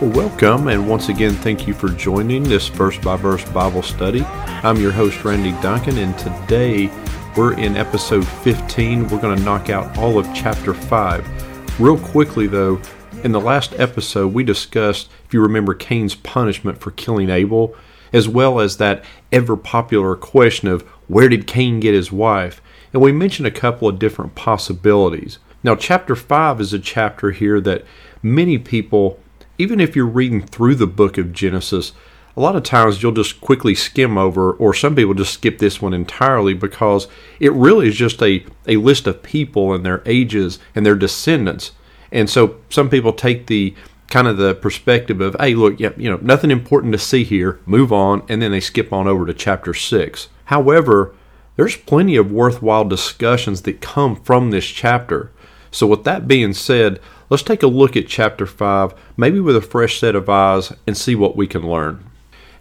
Well, welcome, and once again, thank you for joining this verse by verse Bible study. I'm your host, Randy Duncan, and today we're in episode 15. We're going to knock out all of chapter 5. Real quickly, though, in the last episode, we discussed, if you remember, Cain's punishment for killing Abel, as well as that ever popular question of where did Cain get his wife? And we mentioned a couple of different possibilities. Now, chapter 5 is a chapter here that many people, even if you're reading through the book of Genesis, a lot of times you'll just quickly skim over, or some people just skip this one entirely because it really is just a, a list of people and their ages and their descendants. And so some people take the kind of the perspective of, hey, look, yeah, you know, nothing important to see here, move on, and then they skip on over to chapter 6. However, there's plenty of worthwhile discussions that come from this chapter. So, with that being said, let's take a look at chapter 5, maybe with a fresh set of eyes, and see what we can learn.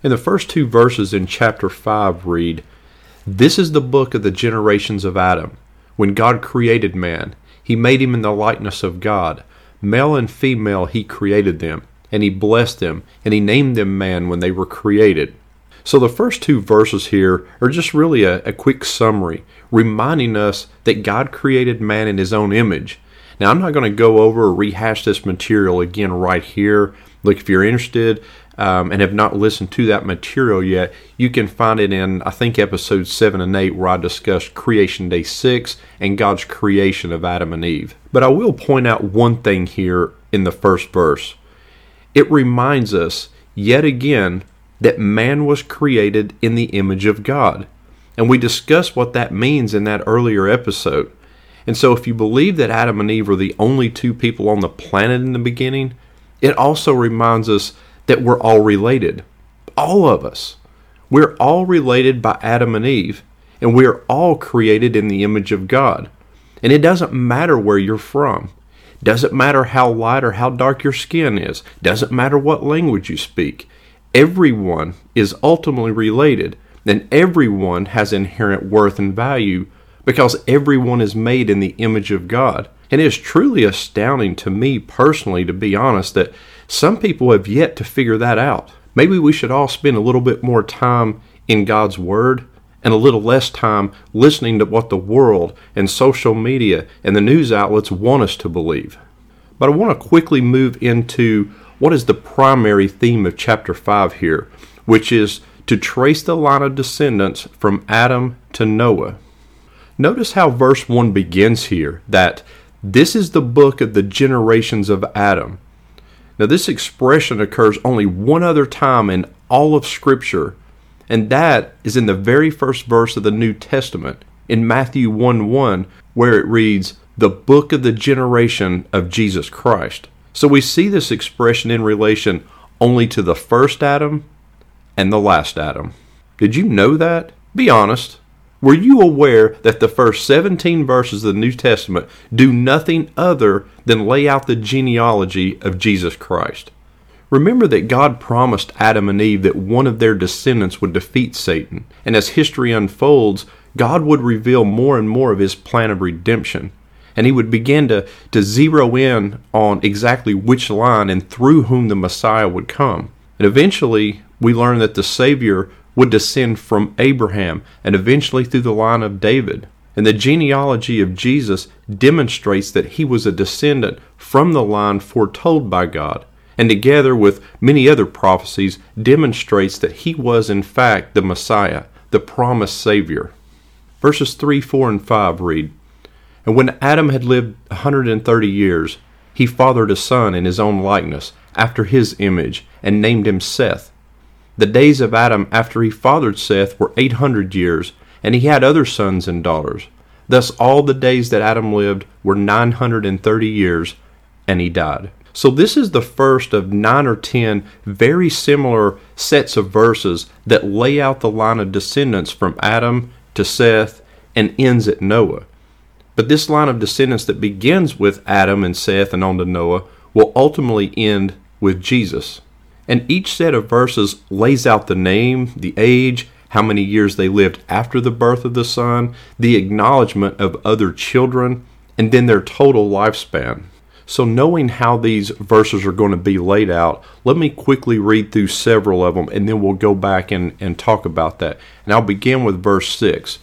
In the first two verses in chapter 5 read, This is the book of the generations of Adam. When God created man, he made him in the likeness of God. Male and female he created them, and he blessed them, and he named them man when they were created. So the first two verses here are just really a, a, quick summary, reminding us that God created man in his own image. Now, I'm not going to go over or rehash this material again right here. Look, if you're interested um, and have not listened to that material yet, you can find it in, I think, episode 7 and 8, where I discussed creation day 6 and God's creation of Adam and Eve. But I will point out one thing here in the first verse. It reminds us, yet again, that man was created in the image of God. And we discussed what that means in that earlier episode. And so, if you believe that Adam and Eve were the only two people on the planet in the beginning, it also reminds us that we're all related. All of us. We're all related by Adam and Eve, and we're all created in the image of God. And it doesn't matter where you're from. Doesn't matter how light or how dark your skin is. Doesn't matter what language you speak everyone is ultimately related, and everyone has inherent worth and value because everyone is made in the image of God. And it is truly astounding to me personally, to be honest, that some people have yet to figure that out. Maybe we should all spend a little bit more time in God's Word and a little less time listening to what the world and social media and the news outlets want us to believe. But I want to quickly move into what is the primary theme of chapter 5 here, which is to trace the line of descendants from Adam to Noah. Notice how verse 1 begins here that this is the book of the generations of Adam. Now, this expression occurs only one other time in all of Scripture, and that is in the very first verse of the New Testament, in Matthew 1 1, where it reads, The book of the generation of Jesus Christ. So we see this expression in relation only to the first Adam and the last Adam. Did you know that? Be honest. Were you aware that the first 17 verses of the New Testament do nothing other than lay out the genealogy of Jesus Christ? Remember that God promised Adam and Eve that one of their descendants would defeat Satan, and as history unfolds, God would reveal more and more of his plan of redemption and he would begin to, to zero in on exactly which line and through whom the Messiah would come. And eventually, we learn that the Savior would descend from Abraham and eventually through the line of David. And the genealogy of Jesus demonstrates that he was a descendant from the line foretold by God, and together with many other prophecies, demonstrates that he was in fact the Messiah, the promised Savior. Verses 3, 4, and 5 read and when Adam had lived a 130 years, he fathered a son in his own likeness, after his image, and named him Seth. The days of Adam after he fathered Seth were 800 years, and he had other sons and daughters. Thus all the days that Adam lived were 930 years, and he died. So, this is the first of nine or ten very similar sets of verses that lay out the line of descendants from Adam to Seth and ends at Noah. But this line of descendants that begins with Adam and Seth and on to Noah will ultimately end with Jesus. And each set of verses lays out the name, the age, how many years they lived after the birth of the Son, the acknowledgement of other children, and then their total lifespan. So, knowing how these verses are going to be laid out, let me quickly read through several of them and then we'll go back and, and talk about that. And I'll begin with verse 6.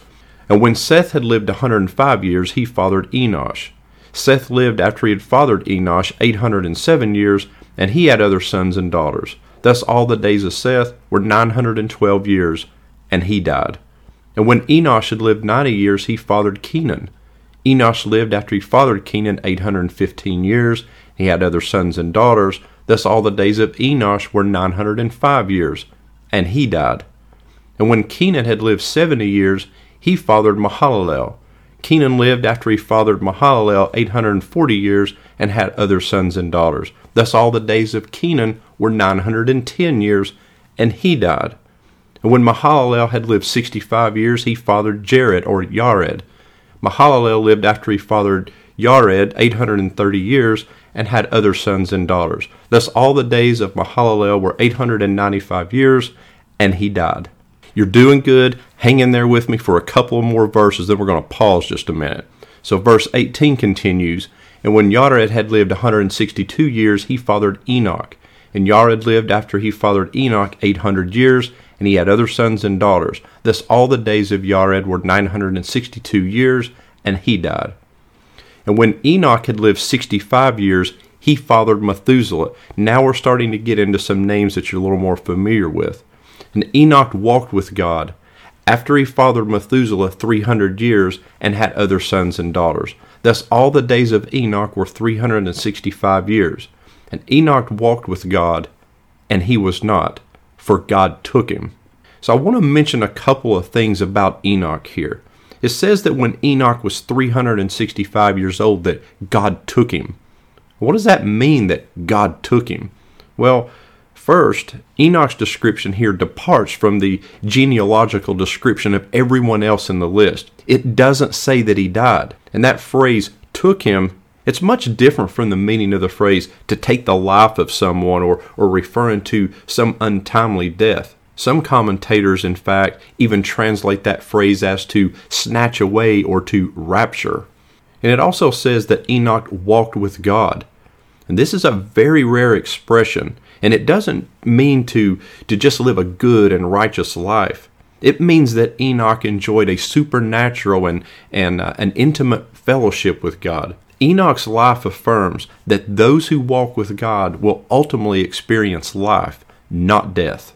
And when Seth had lived 105 years, he fathered Enosh. Seth lived after he had fathered Enosh 807 years, and he had other sons and daughters. Thus all the days of Seth were 912 years, and he died. And when Enosh had lived 90 years, he fathered Kenan. Enosh lived after he fathered Kenan 815 years. He had other sons and daughters. Thus all the days of Enosh were 905 years, and he died. And when Kenan had lived 70 years, he fathered Mahalalel. Kenan lived after he fathered Mahalalel 840 years and had other sons and daughters. Thus all the days of Kenan were 910 years, and he died. And when Mahalalel had lived 65 years, he fathered Jared or Yared. Mahalalel lived after he fathered Yared 830 years and had other sons and daughters. Thus all the days of Mahalalel were 895 years, and he died. You're doing good. Hang in there with me for a couple more verses, then we're going to pause just a minute. So, verse 18 continues And when Yared had lived 162 years, he fathered Enoch. And Yared lived after he fathered Enoch 800 years, and he had other sons and daughters. Thus all the days of Yared were 962 years, and he died. And when Enoch had lived 65 years, he fathered Methuselah. Now we're starting to get into some names that you're a little more familiar with. And Enoch walked with God after he fathered Methuselah 300 years and had other sons and daughters. Thus all the days of Enoch were 365 years. And Enoch walked with God, and he was not for God took him. So I want to mention a couple of things about Enoch here. It says that when Enoch was 365 years old that God took him. What does that mean that God took him? Well, first, Enoch's description here departs from the genealogical description of everyone else in the list. It doesn't say that he died. And that phrase took him it's much different from the meaning of the phrase to take the life of someone or, or referring to some untimely death. Some commentators, in fact, even translate that phrase as to snatch away or to rapture. And it also says that Enoch walked with God. And this is a very rare expression, and it doesn't mean to, to just live a good and righteous life. It means that Enoch enjoyed a supernatural and, and uh, an intimate fellowship with God. Enoch's life affirms that those who walk with God will ultimately experience life, not death.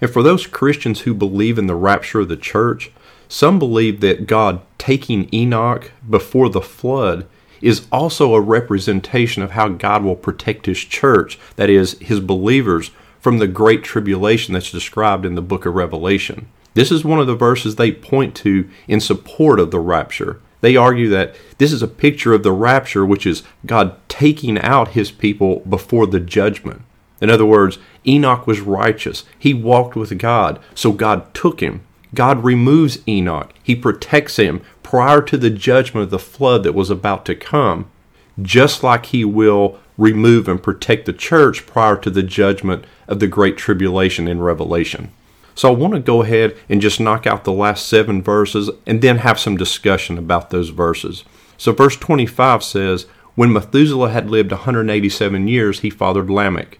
And for those Christians who believe in the rapture of the church, some believe that God taking Enoch before the flood is also a representation of how God will protect his church, that is, his believers, from the great tribulation that's described in the book of Revelation. This is one of the verses they point to in support of the rapture. They argue that this is a picture of the rapture, which is God taking out his people before the judgment. In other words, Enoch was righteous. He walked with God, so God took him. God removes Enoch. He protects him prior to the judgment of the flood that was about to come, just like he will remove and protect the church prior to the judgment of the great tribulation in Revelation. So I want to go ahead and just knock out the last seven verses and then have some discussion about those verses. So verse 25 says, When Methuselah had lived 187 years, he fathered Lamech.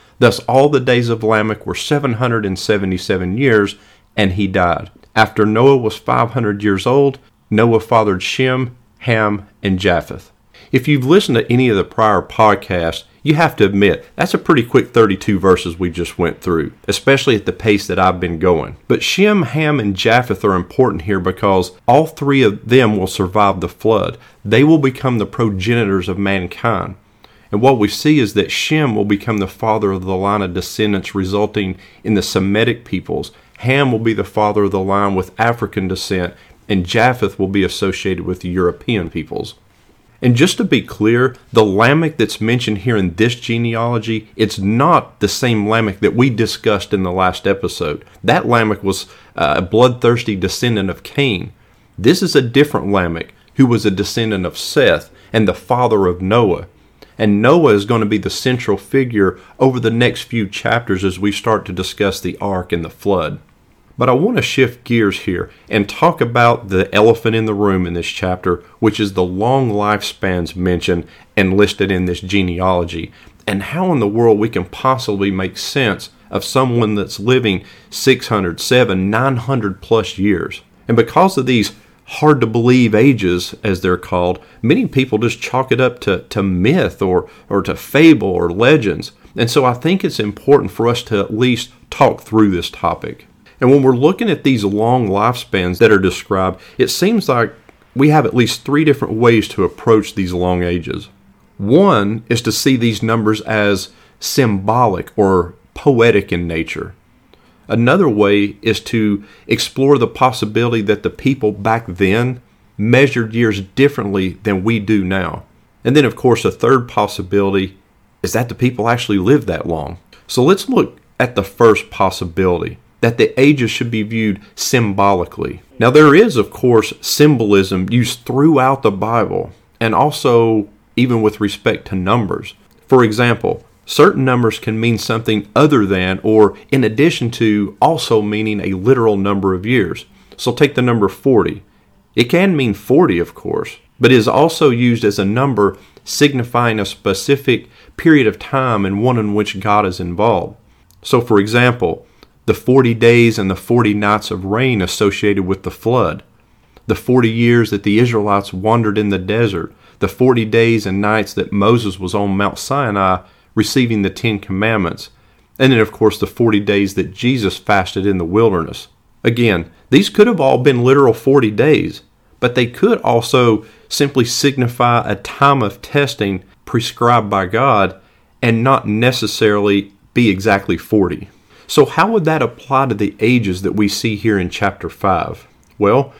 Thus all the days of Lamech were 777 years, and he died. After Noah was 500 years old, Noah fathered Shem, Ham, and Japheth. If you've listened to any of the prior podcasts, you have to admit that's a pretty quick 32 verses we just went through, especially at the pace that I've been going. But Shem, Ham, and Japheth are important here because all three of them will survive the flood. They will become the progenitors of mankind. And what we see is that Shem will become the father of the line of descendants resulting in the Semitic peoples. Ham will be the father of the line with African descent, and Japheth will be associated with the European peoples. And just to be clear, the Lamech that's mentioned here in this genealogy, it's not the same Lamech that we discussed in the last episode. That Lamech was uh, a bloodthirsty descendant of Cain. This is a different Lamech who was a descendant of Seth and the father of Noah. And Noah is going to be the central figure over the next few chapters as we start to discuss the ark and the flood. But I want to shift gears here and talk about the elephant in the room in this chapter, which is the long lifespans mentioned and listed in this genealogy, and how in the world we can possibly make sense of someone that's living 600, 700, 900 plus years. And because of these hard to believe ages, as they're called, many people just chalk it up to, to myth or, or to fable or legends. And so I think it's important for us to at least talk through this topic. And when we're looking at these long lifespans that are described, it seems like we have at least three different ways to approach these long ages. One is to see these numbers as symbolic or poetic in nature. Another way is to explore the possibility that the people back then measured years differently than we do now. And then, of course, a third possibility is that the people actually lived that long. So let's look at the first possibility that the ages should be viewed symbolically. Now, there is, of course, symbolism used throughout the Bible and also even with respect to numbers. For example, certain numbers can mean something other than or in addition to also meaning a literal number of years. So take the number 40. It can mean 40, of course, but is also used as a number signifying a specific period of time and one in which God is involved. So, for example, the 40 days and the 40 nights of rain associated with the flood, the 40 years that the Israelites wandered in the desert, the 40 days and nights that Moses was on Mount Sinai receiving the Ten Commandments, and then, of course, the 40 days that Jesus fasted in the wilderness. Again, these could have all been literal 40 days, but they could also simply signify a time of testing prescribed by God and not necessarily be exactly 40. So, how would that apply to the ages that we see here in chapter 5? Well,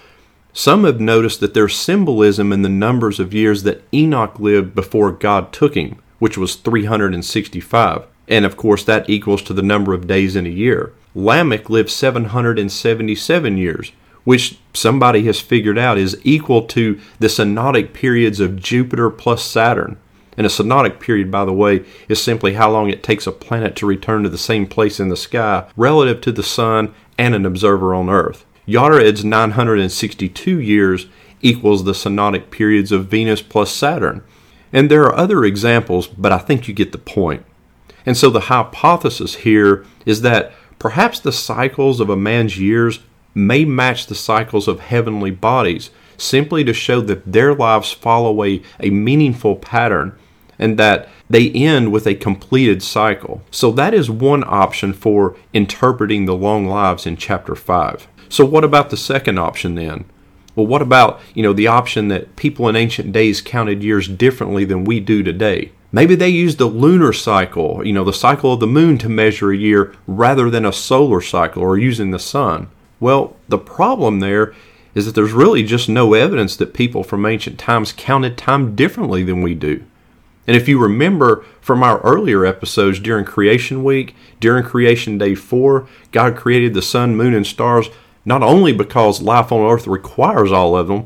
some have noticed that there's symbolism in the numbers of years that Enoch lived before God took him, which was 365. And of course, that equals to the number of days in a year. Lamech lived 777 years, which somebody has figured out is equal to the synodic periods of Jupiter plus Saturn. And a synodic period, by the way, is simply how long it takes a planet to return to the same place in the sky relative to the sun and an observer on Earth. Yared's 962 years equals the synodic periods of Venus plus Saturn. And there are other examples, but I think you get the point. And so the hypothesis here is that perhaps the cycles of a man's years may match the cycles of heavenly bodies, simply to show that their lives follow a, a meaningful pattern and that they end with a completed cycle. So that is one option for interpreting the long lives in chapter 5. So what about the second option then? Well, what about, you know, the option that people in ancient days counted years differently than we do today? Maybe they used the lunar cycle, you know, the cycle of the moon to measure a year rather than a solar cycle or using the sun. Well, the problem there is that there's really just no evidence that people from ancient times counted time differently than we do. And if you remember from our earlier episodes during Creation Week, during Creation Day 4, God created the sun, moon, and stars not only because life on earth requires all of them,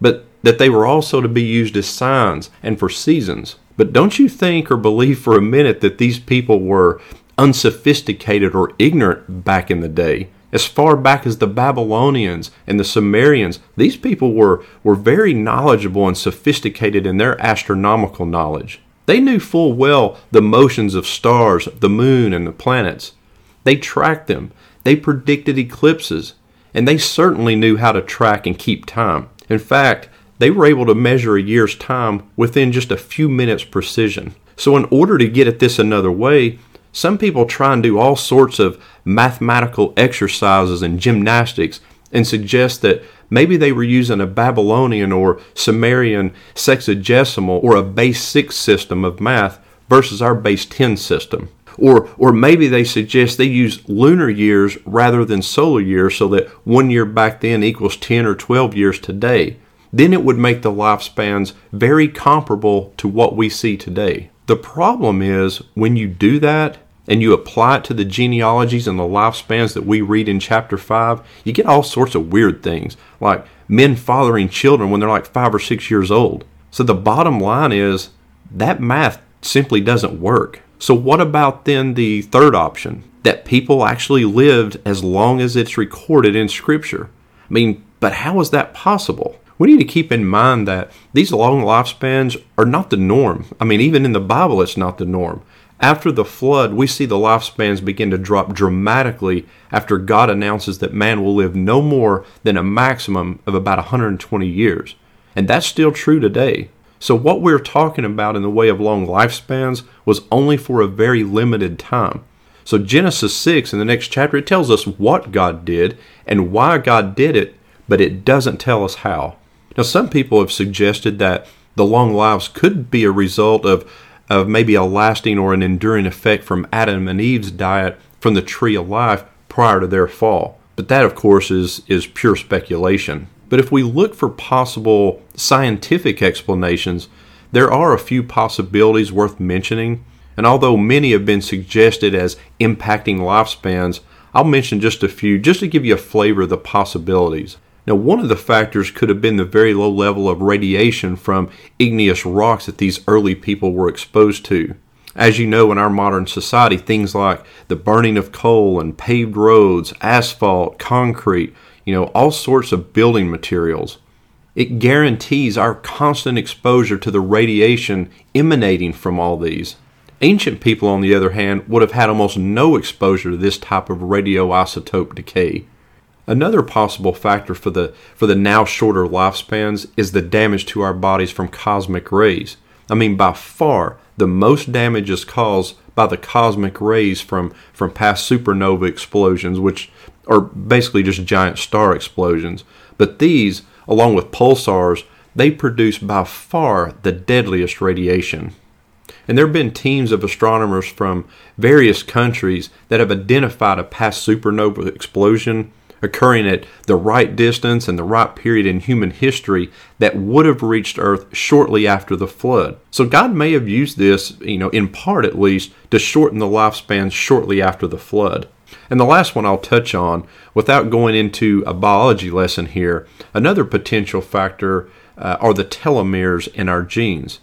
but that they were also to be used as signs and for seasons. But don't you think or believe for a minute that these people were unsophisticated or ignorant back in the day? As far back as the Babylonians and the Sumerians, these people were, were very knowledgeable and sophisticated in their astronomical knowledge. They knew full well the motions of stars, the moon, and the planets. They tracked them. They predicted eclipses and they certainly knew how to track and keep time. In fact, they were able to measure a year's time within just a few minutes precision. So, in order to get at this another way, some people try and do all sorts of mathematical exercises and gymnastics and suggest that maybe they were using a Babylonian or Sumerian sexagesimal or a base 6 system of math versus our base 10 system. Or, or maybe they suggest they use lunar years rather than solar years so that one year back then equals 10 or 12 years today. then it would make the lifespans very comparable to what we see today. The problem is when you do that and you apply it to the genealogies and the lifespans that we read in chapter 5, you get all sorts of weird things, like men fathering children when they're like 5 or 6 years old. So the bottom line is that math simply doesn't work. So, what about then the third option? That people actually lived as long as it's recorded in Scripture. I mean, but how is that possible? We need to keep in mind that these long lifespans are not the norm. I mean, even in the Bible, it's not the norm. After the flood, we see the lifespans begin to drop dramatically after God announces that man will live no more than a maximum of about 120 years. And that's still true today. So, what we're talking about in the way of long lifespans was only for a very limited time. So, Genesis 6 in the next chapter, it tells us what God did and why God did it, but it doesn't tell us how. Now, some people have suggested that the long lives could be a result of, of maybe a lasting or an enduring effect from Adam and Eve's diet from the tree of life prior to their fall. But that, of course, is, is pure speculation. But if we look for possible scientific explanations, there are a few possibilities worth mentioning. And although many have been suggested as impacting lifespans, I'll mention just a few just to give you a flavor of the possibilities. Now, one of the factors could have been the very low level of radiation from igneous rocks that these early people were exposed to. As you know, in our modern society, things like the burning of coal and paved roads, asphalt, concrete, you know, all sorts of building materials. It guarantees our constant exposure to the radiation emanating from all these. Ancient people, on the other hand, would have had almost no exposure to this type of radioisotope decay. Another possible factor for the, for the now shorter lifespans is the damage to our bodies from cosmic rays. I mean, by far, the most damage is caused by the cosmic rays from, from past supernova explosions, which are basically just giant star explosions. But these, along with pulsars, they produce by far the deadliest radiation. And there have been teams of astronomers from various countries that have identified a past supernova explosion occurring at the right distance and the right period in human history that would have reached Earth shortly after the flood. So God may have used this, you know, in part at least, to shorten the lifespan shortly after the flood. And the last one I'll touch on, without going into a biology lesson here, another potential factor uh, are the telomeres in our genes.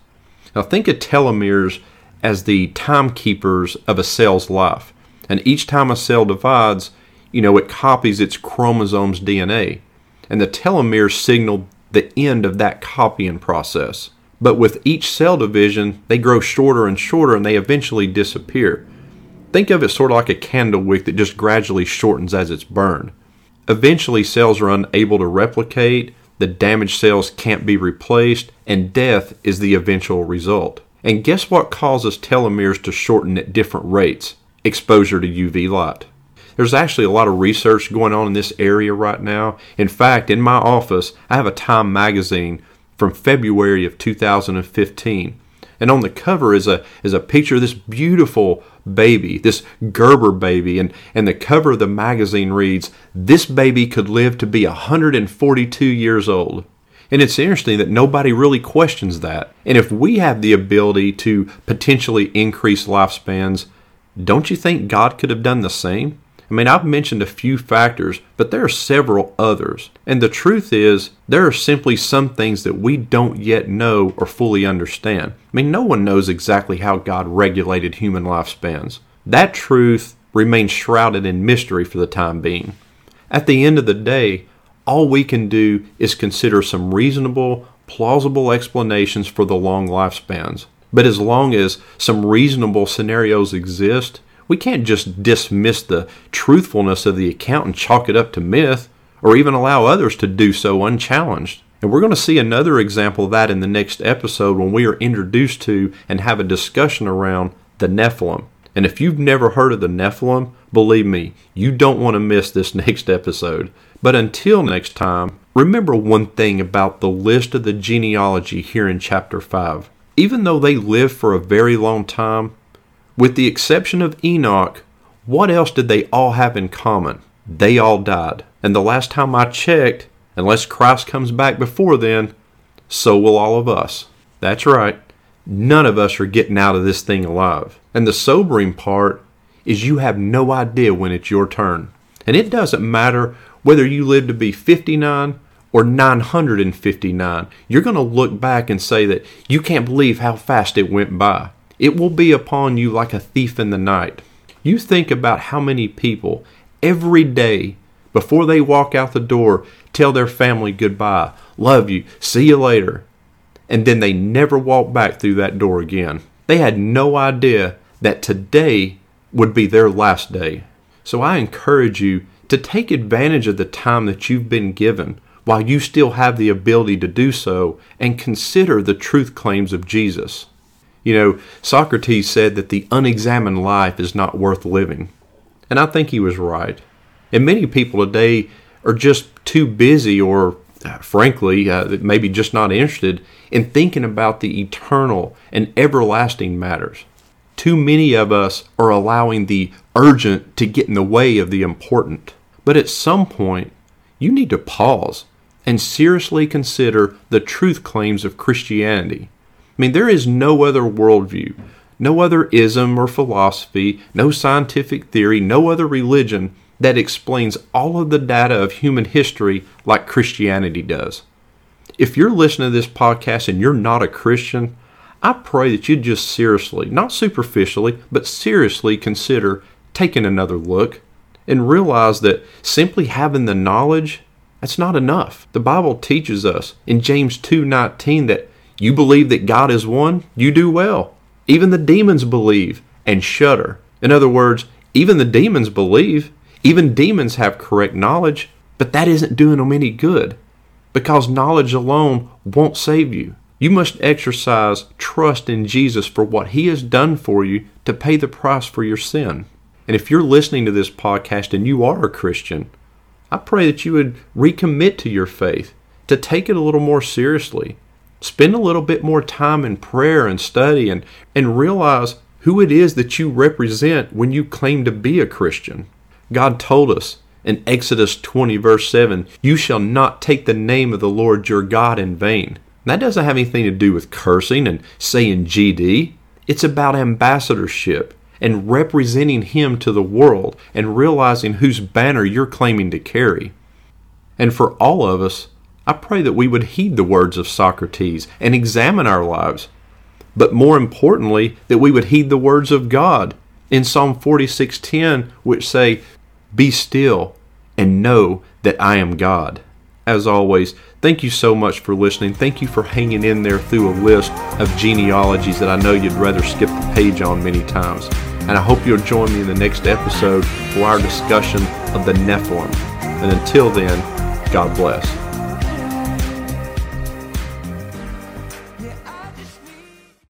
Now, think of telomeres as the timekeepers of a cell's life. And each time a cell divides, you know, it copies its chromosome's DNA. And the telomeres signal the end of that copying process. But with each cell division, they grow shorter and shorter and they eventually disappear. Think of it sort of like a candle wick that just gradually shortens as it's burned. Eventually, cells are unable to replicate, the damaged cells can't be replaced, and death is the eventual result. And guess what causes telomeres to shorten at different rates? Exposure to UV light. There's actually a lot of research going on in this area right now. In fact, in my office, I have a Time magazine from February of 2015 and on the cover is a is a picture of this beautiful baby, this Gerber baby, and and the cover of the magazine reads, "This baby could live to be 142 years old." And it's interesting that nobody really questions that. And if we have the ability to potentially increase lifespans, don't you think God could have done the same? I mean, I've mentioned a few factors, but there are several others. And the truth is, there are simply some things that we don't yet know or fully understand. I mean, no one knows exactly how God regulated human lifespans. That truth remains shrouded in mystery for the time being. At the end of the day, all we can do is consider some reasonable, plausible explanations for the long lifespans. But as long as some reasonable scenarios exist, we can't just dismiss the truthfulness of the account and chalk it up to myth, or even allow others to do so unchallenged. And we're going to see another example of that in the next episode when we are introduced to and have a discussion around the Nephilim. And if you've never heard of the Nephilim, believe me, you don't want to miss this next episode. But until next time, remember one thing about the list of the genealogy here in chapter 5. Even though they lived for a very long time, with the exception of Enoch, what else did they all have in common? They all died. And the last time I checked, unless Christ comes back before then, so will all of us. That's right. None of us are getting out of this thing alive. And the sobering part is you have no idea when it's your turn. And it doesn't matter whether you live to be 59 or 959. You're going to look back and say that you can't believe how fast it went by. It will be upon you like a thief in the night. You think about how many people every day before they walk out the door tell their family goodbye, love you, see you later, and then they never walk back through that door again. They had no idea that today would be their last day. So I encourage you to take advantage of the time that you've been given while you still have the ability to do so and consider the truth claims of Jesus. You know, Socrates said that the unexamined life is not worth living. And I think he was right. And many people today are just too busy or, uh, frankly, uh, maybe just not interested in thinking about the eternal and everlasting matters. Too many of us are allowing the urgent to get in the way of the important. But at some point, you need to pause and seriously consider the truth claims of Christianity. I mean, there is no other worldview, no other ism or philosophy, no scientific theory, no other religion that explains all of the data of human history like Christianity does. If you're listening to this podcast and you're not a Christian, I pray that you just seriously, not superficially, but seriously consider taking another look and realize that simply having the knowledge that's not enough. The Bible teaches us in James 2:19 that you believe that God is one, you do well. Even the demons believe and shudder. In other words, even the demons believe. Even demons have correct knowledge, but that isn't doing them any good because knowledge alone won't save you. You must exercise trust in Jesus for what He has done for you to pay the price for your sin. And if you're listening to this podcast and you are a Christian, I pray that you would recommit to your faith, to take it a little more seriously, Spend a little bit more time in prayer and study and, and realize who it is that you represent when you claim to be a Christian. God told us in Exodus 20, verse 7, You shall not take the name of the Lord your God in vain. that doesn't have anything to do with cursing and saying GD. It's about ambassadorship and representing Him to the world and realizing whose banner you're claiming to carry. And for all of us, I pray that we would heed the words of Socrates and examine our lives. But more importantly, that we would heed the words of God in Psalm 46:10, which say, "Be still and know that I am God." As always, thank you so much for listening. Thank you for hanging in there through a list of genealogies that I know you'd rather skip the page on many times. And I hope you'll join me in the next episode for our discussion of the Nephilim. And until then, God bless.